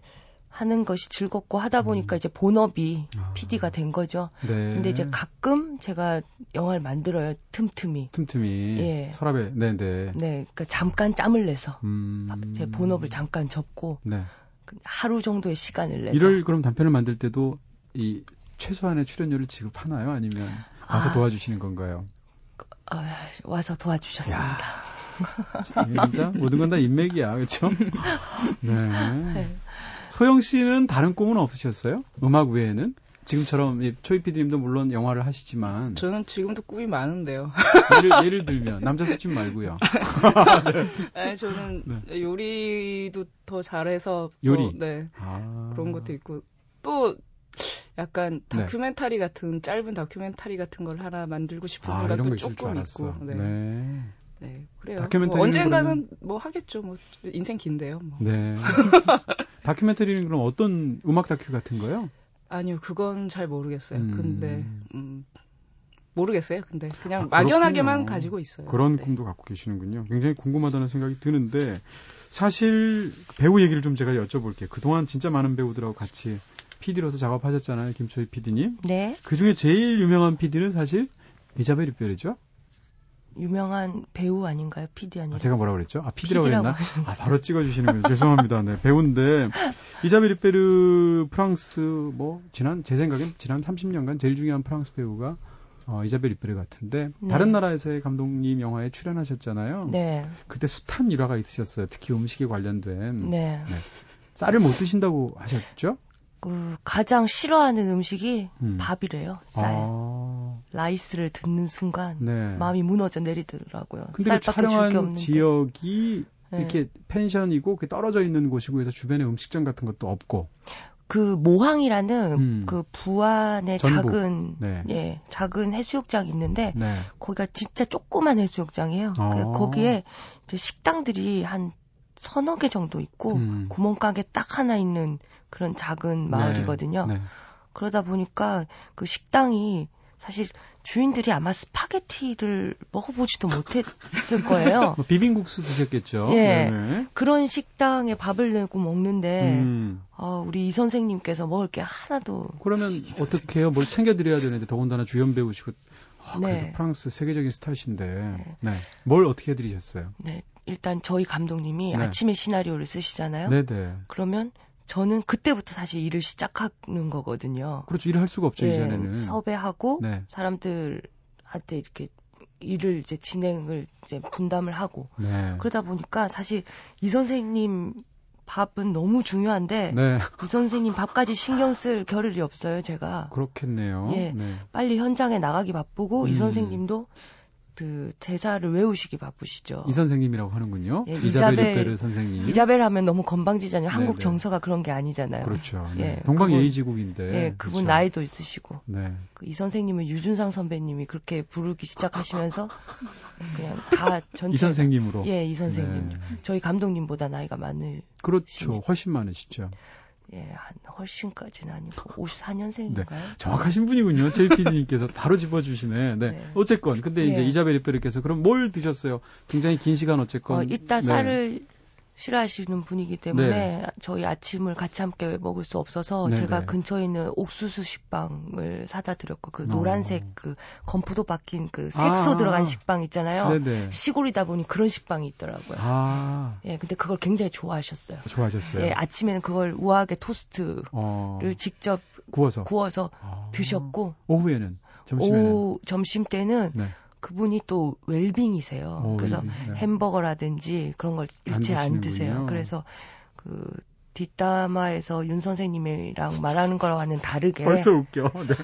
하는 것이 즐겁고 하다 보니까 이제 본업이 음. 아. PD가 된 거죠. 네. 근데 이제 가끔 제가 영화를 만들어요. 틈틈이. 틈틈이 예. 서랍에 네 네. 네, 그러니까 잠깐 짬을 내서 음. 제 본업을 잠깐 접고 네. 그 하루 정도의 시간을 내서 이를 그럼 단편을 만들 때도 이 최소한의 출연료를 지급하나요? 아니면 와서 아. 도와주시는 건가요? 아, 와서 도와주셨습니다. 진짜 모든 건 다 인맥이야, 그렇죠? 네. 네. 소영 씨는 다른 꿈은 없으셨어요? 음악 외에는? 지금처럼 이 초이 PD님도 물론 영화를 하시지만 저는 지금도 꿈이 많은데요. 예를, 예를 들면 남자 술집 말고요. 네, 저는 네. 요리도 더 잘해서 또, 요리? 네 아. 그런 것도 있고 또 약간 네. 다큐멘터리 같은 짧은 다큐멘터리 같은 걸 하나 만들고 싶은 아, 생각도 조금. 있고 네. 네. 네, 그래요. 다큐멘터리는 뭐 언젠가는 뭐 하겠죠. 뭐 인생 긴데요. 뭐. 네. 다큐멘터리는 그럼 어떤 음악 다큐 같은 거요? 아니요, 그건 잘 모르겠어요. 음. 근데 음, 모르겠어요. 근데 그냥 아, 막연하게만. 가지고 있어요. 그런 네. 꿈도 갖고 계시는군요. 굉장히 궁금하다는 생각이 드는데 사실 배우 얘기를 좀 제가 여쭤볼게요. 그동안 진짜 많은 배우들하고 같이 PD로서 작업하셨잖아요. 김초희 PD님. 네, 그 중에 제일 유명한 PD는 사실 이자벨 이별이죠. 유명한 배우 아닌가요? PD 아니라? 아, 제가 뭐라고 그랬죠? 아, PD라고 그랬나? 아, 바로 찍어주시는 거예요. 죄송합니다. 네, 배우인데, 이자벨 이베르 프랑스, 뭐, 지난, 제 생각엔 지난 30년간 제일 중요한 프랑스 배우가, 어, 이자벨 이베르 같은데, 네. 다른 나라에서의 감독님 영화에 출연하셨잖아요. 네, 그때 숫한 일화가 있으셨어요. 특히 음식에 관련된. 네. 쌀을 못 드신다고 하셨죠? 그 가장 싫어하는 음식이 음. 밥이래요. 쌀. 아, 라이스를 듣는 순간 네. 마음이 무너져 내리더라고요. 근데 그 촬영한. 지역이 네. 이렇게 펜션이고 그 떨어져 있는 곳이고 해서 주변에 음식점 같은 것도 없고. 그 모항이라는 음. 그 부안의 전북. 작은 네. 예 작은 해수욕장이 있는데 네. 거기가 진짜 조그만 해수욕장이에요. 아. 그 거기에 이제 식당들이 한 서너 개 정도 있고 음. 구멍가게 딱 하나 있는 그런 작은 마을이거든요. 네. 그러다 보니까 그 식당이 사실 주인들이 아마 스파게티를 먹어보지도 못했을 거예요. 뭐 비빔국수 드셨겠죠. 예. 네네. 그런 식당에 밥을 내고 먹는데 음. 어, 우리 이 선생님께서 먹을 게 하나도 그러면 어떻게 해요? 뭘 챙겨드려야 되는데 더군다나 주연 배우시고 아, 그래도 네. 프랑스 세계적인 스타이신데 네. 뭘 어떻게 해드리셨어요? 네, 일단 저희 감독님이 네. 아침에 시나리오를 쓰시잖아요. 네네. 그러면 저는 그때부터 사실 일을 시작하는 거거든요. 그렇죠. 일을 할 수가 없죠 예, 이전에는. 섭외하고 네. 사람들한테 이렇게 일을 이제 진행을 이제 분담을 하고 네. 그러다 보니까 사실 이 선생님 밥은 너무 중요한데 네. 이 선생님 밥까지 신경 쓸 겨를이 없어요 제가 그렇겠네요. 예. 네. 빨리 현장에 나가기 바쁘고 이 음. 선생님도 그 대사를 외우시기 바쁘시죠. 이 선생님이라고 하는군요. 예, 이자벨 이베르 선생님. 이자벨 하면 너무 건방지잖아요. 한국 네네. 정서가 그런 게 아니잖아요. 그렇죠. 예, 네. 동방 그분- 예의지국인데. 예, 그분 그렇죠. 나이도 있으시고 네. 그 이 선생님은 유준상 선배님이 그렇게 부르기 시작하시면서 그냥 다 전체 이 선생님으로. 예, 이 선생님. 네. 저희 감독님보다 나이가 많은 그렇죠. 훨씬 많으시죠. 예, 한 훨씬까지는 아니고 54년생인가요? 정확하신 분이군요. JP님께서 바로 짚어주시네. 네. 네. 어쨌건 근데 이제 네. 이자벨 이베르께서 그럼 뭘 드셨어요? 굉장히 긴 시간 어쨌건. 어, 이따 네. 쌀을 싫어하시는 분이기 때문에 저희 아침을 같이 함께 먹을 수 없어서 네, 제가 네. 근처에 있는 옥수수 식빵을 사다 드렸고 그 어. 노란색 그 건포도 박힌 그 색소 아. 들어간 식빵 있잖아요. 네네. 시골이다 보니 그런 식빵이 있더라고요. 아 예, 근데 그걸 굉장히 좋아하셨어요. 좋아하셨어요. 예, 아침에는 그걸 우아하게 토스트를 어, 직접 구워서 구워서 아. 드셨고 오후에는 점심에는 오후 점심 때는 네. 그분이 또 웰빙이세요. 오, 그래서 네. 햄버거라든지 그런 걸 일체 안, 안 드세요. 그래서 그 뒷담화에서 윤 선생님이랑 말하는 거와는 다르게 벌써 웃겨. 네.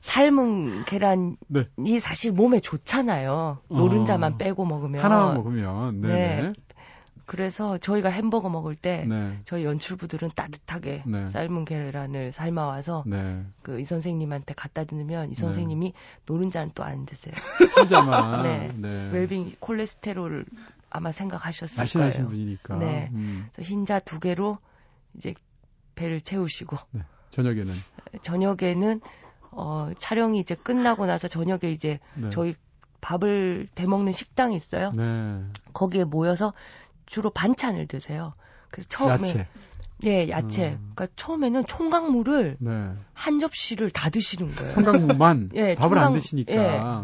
삶은 계란이 네. 사실 몸에 좋잖아요. 노른자만 어. 빼고 먹으면. 하나 먹으면 네. 네. 그래서 저희가 햄버거 먹을 때 네. 저희 연출부들은 따뜻하게 네. 삶은 계란을 삶아 와서 네. 그이 선생님한테 갖다 드리면 이 네. 선생님이 노른자는 또 안 드세요. 혼자만 네. 네. 웰빙 콜레스테롤을 아마 생각하셨을 날씬하신 거예요. 분이니까. 네. 음. 그래서 흰자 두 개로 이제 배를 채우시고 저녁에는 저녁에는 어 촬영이 이제 끝나고 나서 저녁에 이제 네. 저희 밥을 대먹는 식당이 있어요. 네. 거기에 모여서 주로 반찬을 드세요. 그래서 처음에 야채. 예, 야채. 음. 그러니까 처음에는 총각물을 네. 한 접시를 다 드시는 거예요. 청강무만 예, 밥을 안 청강- 드시니까. 예.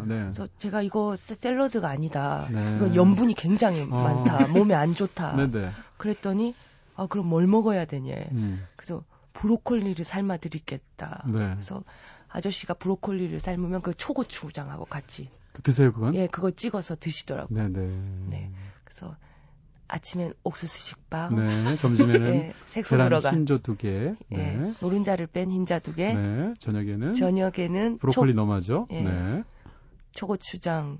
네. 그래서 제가 이거 샐- 샐러드가 아니다. 네. 이거 염분이 굉장히 어. 많다. 몸에 안 좋다. 네네. 그랬더니 아 그럼 뭘 먹어야 되냐. 음. 그래서 브로콜리를 삶아 드리겠다. 네. 그래서 아저씨가 브로콜리를 삶으면 그 초고추장하고 같이 드세요 그건? 예 그거 찍어서 드시더라고요. 네네. 네. 그래서 아침엔 옥수수 식빵, 네. 점심에는 예, 색소 들어간 흰조 두 개. 예, 네. 노른자를 뺀 흰자 두 개, 네. 저녁에는 저녁에는 브로콜리 초, 너마죠. 예. 네. 초고추장에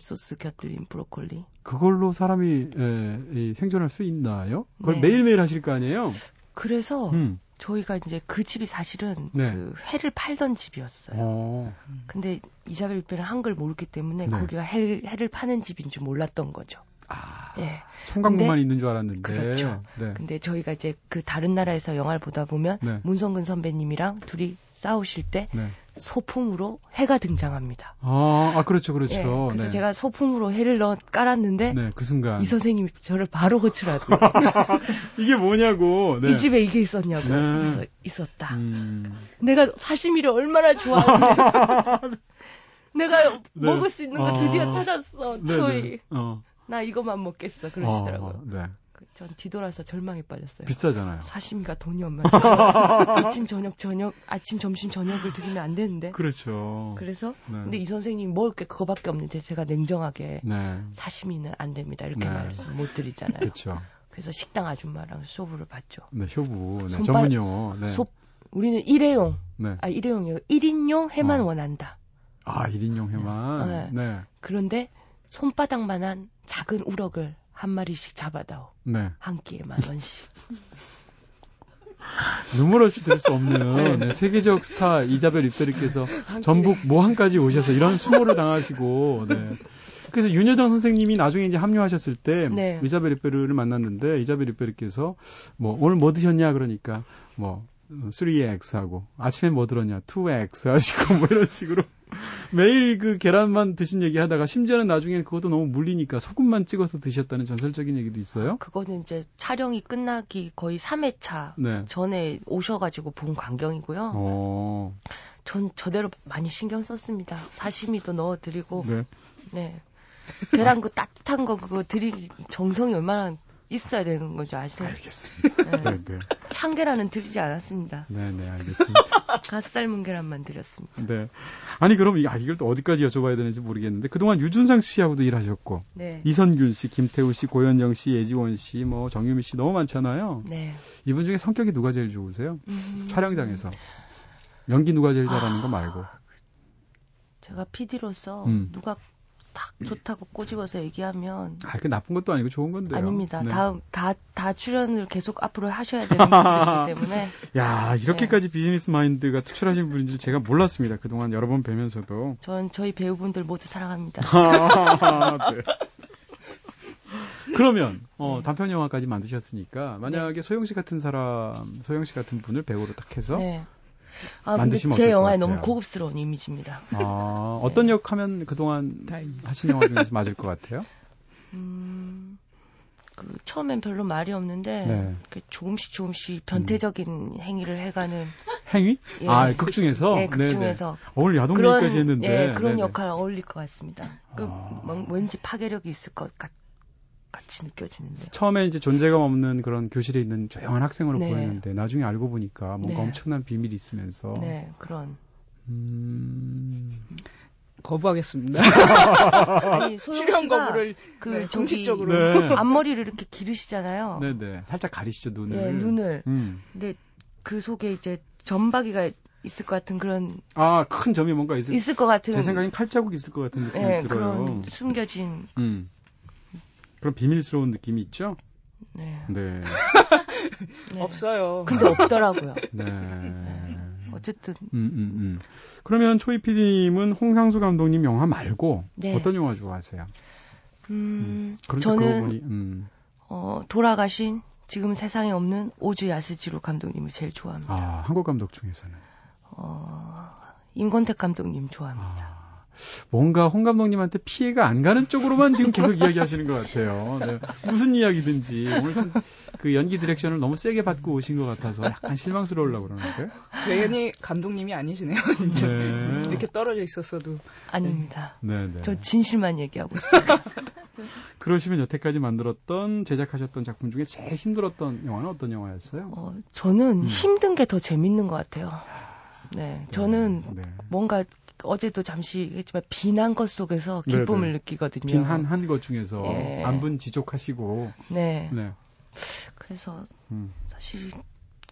소스 곁들인 브로콜리. 그걸로 사람이 에, 이 생존할 수 있나요? 그걸 네. 매일매일 하실 거 아니에요? 그래서 음. 저희가 이제 그 집이 사실은 네. 그 회를 팔던 집이었어요. 어. 근데 이자벨 위페르는 한글 모르기 때문에 네. 거기가 회, 회를 파는 집인 줄 몰랐던 거죠. 아. 예. 청강무만 근데- 있는 줄 알았는데. 그렇죠. 네. 근데 저희가 이제 그 다른 나라에서 영화를 보다 보면 네. 문성근 선배님이랑 둘이 싸우실 때 네. 소품으로 해가 등장합니다. 아, 아 그렇죠, 그렇죠. 예, 그래서 네. 제가 소품으로 해를 넣어 깔았는데 네, 그 순간 이 선생님이 저를 바로 호출하더라고요. 이게 뭐냐고. 네. 이 집에 이게 있었냐고. 네. 그래서 있었다. 음. 내가 사시미를 얼마나 좋아하는데. 내가 네. 먹을 수 있는 거 아. 드디어 찾았어. 네. 네. 어. 나 이것만 먹겠어. 그러시더라고요. 어, 네. 그전 뒤돌아서 절망에 빠졌어요. 비싸잖아요. 사시미가 돈이 없면 아침 저녁 저녁 아침 점심 저녁을 드리면 안 되는데. 그렇죠. 그래서 네. 근데 이 선생님이 먹을 게 그거밖에 없는데 제가 냉정하게 네. 사시미는 안 됩니다. 이렇게 네. 말해서 못 드리잖아요. 그렇죠. 그래서 식당 아줌마랑 쇼부를 봤죠. 네, 효부. 네, 손바- 전문 용어. 네. 소 우리는 일회용 네. 아 일회용이요. 1인용 회만 어. 원한다. 아, 1인용 해만. 네. 네. 그런데 손바닥만한 작은 우럭을 한 마리씩 잡아다오. 네. 한 끼에 만 원씩. 눈물 없이 들수 없는 네, 세계적 스타 이자벨 입대리께서 전북 모항까지 오셔서 이런 수모를 당하시고 네. 그래서 윤여정 선생님이 나중에 이제 합류하셨을 때 네. 이자벨 입베르를 만났는데 이자벨 입베르께서 뭐 오늘 뭐 드셨냐 그러니까 뭐 3X 하고 아침에 뭐 들었냐 2X 하시고 뭐 이런 식으로 매일 그 계란만 드신 얘기 하다가 심지어는 나중에 그것도 너무 물리니까 소금만 찍어서 드셨다는 전설적인 얘기도 있어요. 그거는 이제 촬영이 끝나기 거의 3회차 네. 전에 오셔가지고 본 광경이고요. 어. 전 저대로 많이 신경 썼습니다. 사시미도 넣어드리고, 네. 네. 계란 그 따뜻한 거 그거 드릴 정성이 얼마나 있어야 되는 건지 아세요? 알겠습니다. 네. 네, 네. 참계란은 드리지 않았습니다. 네, 네, 알겠습니다. 갓 삶은 계란만 드렸습니다. 네. 아니, 그럼, 이- 아, 이걸 또 어디까지 여쭤봐야 되는지 모르겠는데, 그동안 유준상 씨하고도 일하셨고, 네. 이선균 씨, 김태우 씨, 고현정 씨, 예지원 씨, 뭐, 정유미 씨 너무 많잖아요. 네. 이분 중에 성격이 누가 제일 좋으세요? 음, 촬영장에서. 연기 누가 제일 잘하는 거 말고. 제가 PD로서 음. 누가 딱 좋다고 꼬집어서 얘기하면 아, 그 나쁜 것도 아니고 좋은 건데요. 아닙니다. 네. 다음 다 다 출연을 계속 앞으로 하셔야 되는 분들이기 때문에 야, 네. 이렇게까지 비즈니스 마인드가 투철하신 분인 줄 제가 몰랐습니다. 그동안 여러 번 뵈면서도. 전 저희 배우분들 모두 사랑합니다. 아, 네. 그러면 어, 네. 단편 영화까지 만드셨으니까 만약에 소영 씨 같은 사람, 소영 씨 같은 분을 배우로 딱 해서 네. 아 만드시면 제 영화에 같아요? 너무 고급스러운 이미지입니다. 아, 어떤 역 하면 그동안 하신 영화 중에서 맞을 것 같아요? 음, 그 처음엔 별로 말이 없는데 네. 그 조금씩 조금씩 변태적인 행위를 해가는 행위? 예. 아, 극 중에서? 네, 극. 중에서 오늘 야동 그런 얘기까지 했는데. 예, 그런. 역할 어울릴 것 같습니다. 그 아. 뭐, 왠지 파괴력이 있을 것 같, 같이 느껴지는데. 처음에 이제 존재감 없는 그런 교실에 있는 조용한 학생으로 네. 보였는데 나중에 알고 보니까 뭔가 네. 엄청난 비밀이 있으면서 네, 그런. 음, 거부하겠습니다. 아니, 소영 출연 씨가 거부를 그 네, 저기 공식적으로. 네. 앞머리를 이렇게 기르시잖아요. 네네. 살짝 가리시죠, 눈을. 예, 눈을. 음. 근데 그 속에 이제 점박이가 있을 것 같은 그런 아, 큰 점이 뭔가 있을 있을 것 같은 제 생각엔 칼자국 있을 것 같은 느낌이 예, 들어요. 그런 숨겨진 음. 그런 비밀스러운 느낌이 있죠? 네. 네. 네. 없어요. 근데 없더라고요. 네. 어쨌든 음, 음, 음. 그러면 초이 PD님은 홍상수 감독님 영화 말고 네. 어떤 영화 좋아하세요? 음, 그런데 그러고 저는 보니, 음. 어, 돌아가신 지금 세상에 없는 오즈 야스지로 감독님을 제일 좋아합니다. 아, 한국 감독 중에서는. 어, 임권택 감독님 좋아합니다. 아, 뭔가 홍 감독님한테 피해가 안 가는 쪽으로만 지금 계속 이야기하시는 것 같아요. 네. 무슨 이야기든지 오늘 좀 그 연기 디렉션을 너무 세게 받고 오신 것 같아서 약간 실망스러우려고 그러는데. 괜히 감독님이 아니시네요, 진짜. 네. 이렇게 떨어져 있었어도. 아닙니다. 네, 네. 저 진실만 얘기하고 있어요. 그러시면 여태까지 만들었던 제작하셨던 작품 중에 제일 힘들었던 영화는 어떤 영화였어요? 어, 저는 음. 힘든 게 더 재밌는 것 같아요. 네, 저는 네. 뭔가 어제도 잠시 얘기했지만 비난 것 속에서 네, 기쁨을 네. 느끼거든요. 빈한 한것 중에서 예. 안분 지족하시고 네, 네. 그래서 음. 사실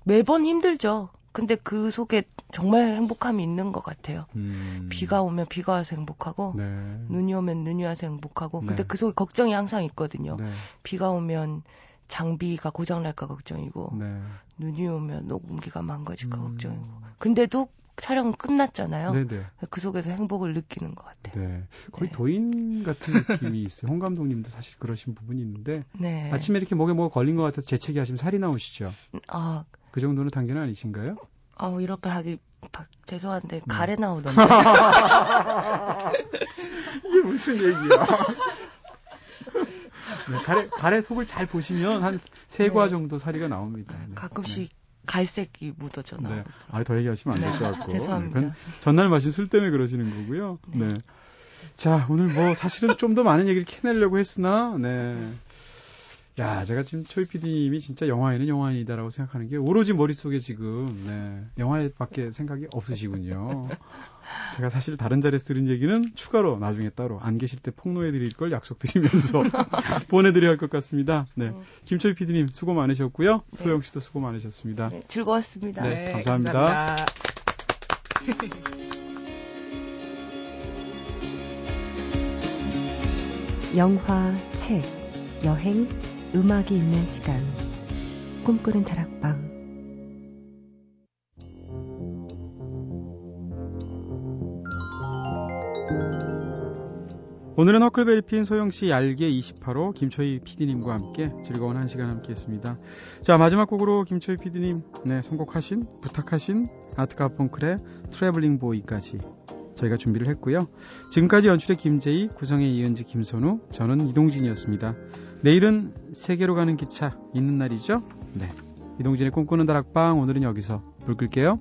매번 힘들죠. 근데 그 속에 정말 행복함이 있는 것 같아요. 음. 비가 오면 비가 와서 행복하고 네. 눈이 오면 눈이 와서 행복하고 근데 네. 그 속에 걱정이 항상 있거든요. 네. 비가 오면 장비가 고장 날까 걱정이고 네. 눈이 오면 녹음기가 망가질까 음. 걱정이고 근데도 촬영은 끝났잖아요. 네, 네. 그 속에서 행복을 느끼는 것 같아요. 네. 거의 네. 도인 같은 느낌이 있어요. 홍 감독님도 사실 그러신 부분이 있는데 네. 아침에 이렇게 목에 뭐가 걸린 것 같아서 재채기 하시면 살이 나오시죠. 아, 그 정도는 단계는 아니신가요? 아 이렇게 하기 바- 죄송한데 네. 가래 나오던데. 이게 무슨 얘기야? 네, 가래, 가래 속을 잘 보시면 한 세과 네. 정도 사리가 나옵니다. 네. 가끔씩 갈색이 묻어져 네. 나오고. 네. 아, 더 얘기하시면 안될 네, 것 같고. 죄송합니다. 네, 전날 마신 술 때문에 그러시는 거고요. 네. 네. 자, 오늘 뭐 사실은 좀 더 많은 얘기를 캐내려고 했으나, 네. 야, 제가 지금 초이 PD님이 진짜 영화에는 영화인이다라고 생각하는 게 오로지 머릿속에 지금, 네. 영화에 밖에 생각이 없으시군요. 제가 사실 다른 자리에서 들은 얘기는 추가로 나중에 따로 안 계실 때 폭로해 드릴 걸 약속드리면서 보내드려야 할 것 같습니다. 네. 네. 김초희 PD님 수고 많으셨고요. 네. 소영 씨도 수고 많으셨습니다. 네, 즐거웠습니다. 네. 감사합니다. 감사합니다. 영화, 책, 여행, 음악이 있는 시간. 꿈꾸는 다락방. 오늘은 허클베리 핀 소영 씨 얄개 28호 김초희 PD님과 함께 즐거운 한 시간 함께 했습니다. 자, 마지막 곡으로 김초희 PD님, 네, 선곡하신, 부탁하신 아트가펑클의 Traveling Boy까지 저희가 준비를 했고요. 지금까지 연출의 김재희, 구성의 이은지, 김선우, 저는 이동진이었습니다. 내일은 세계로 가는 기차 있는 날이죠? 네. 이동진의 꿈꾸는 다락방 오늘은 여기서 불 끌게요.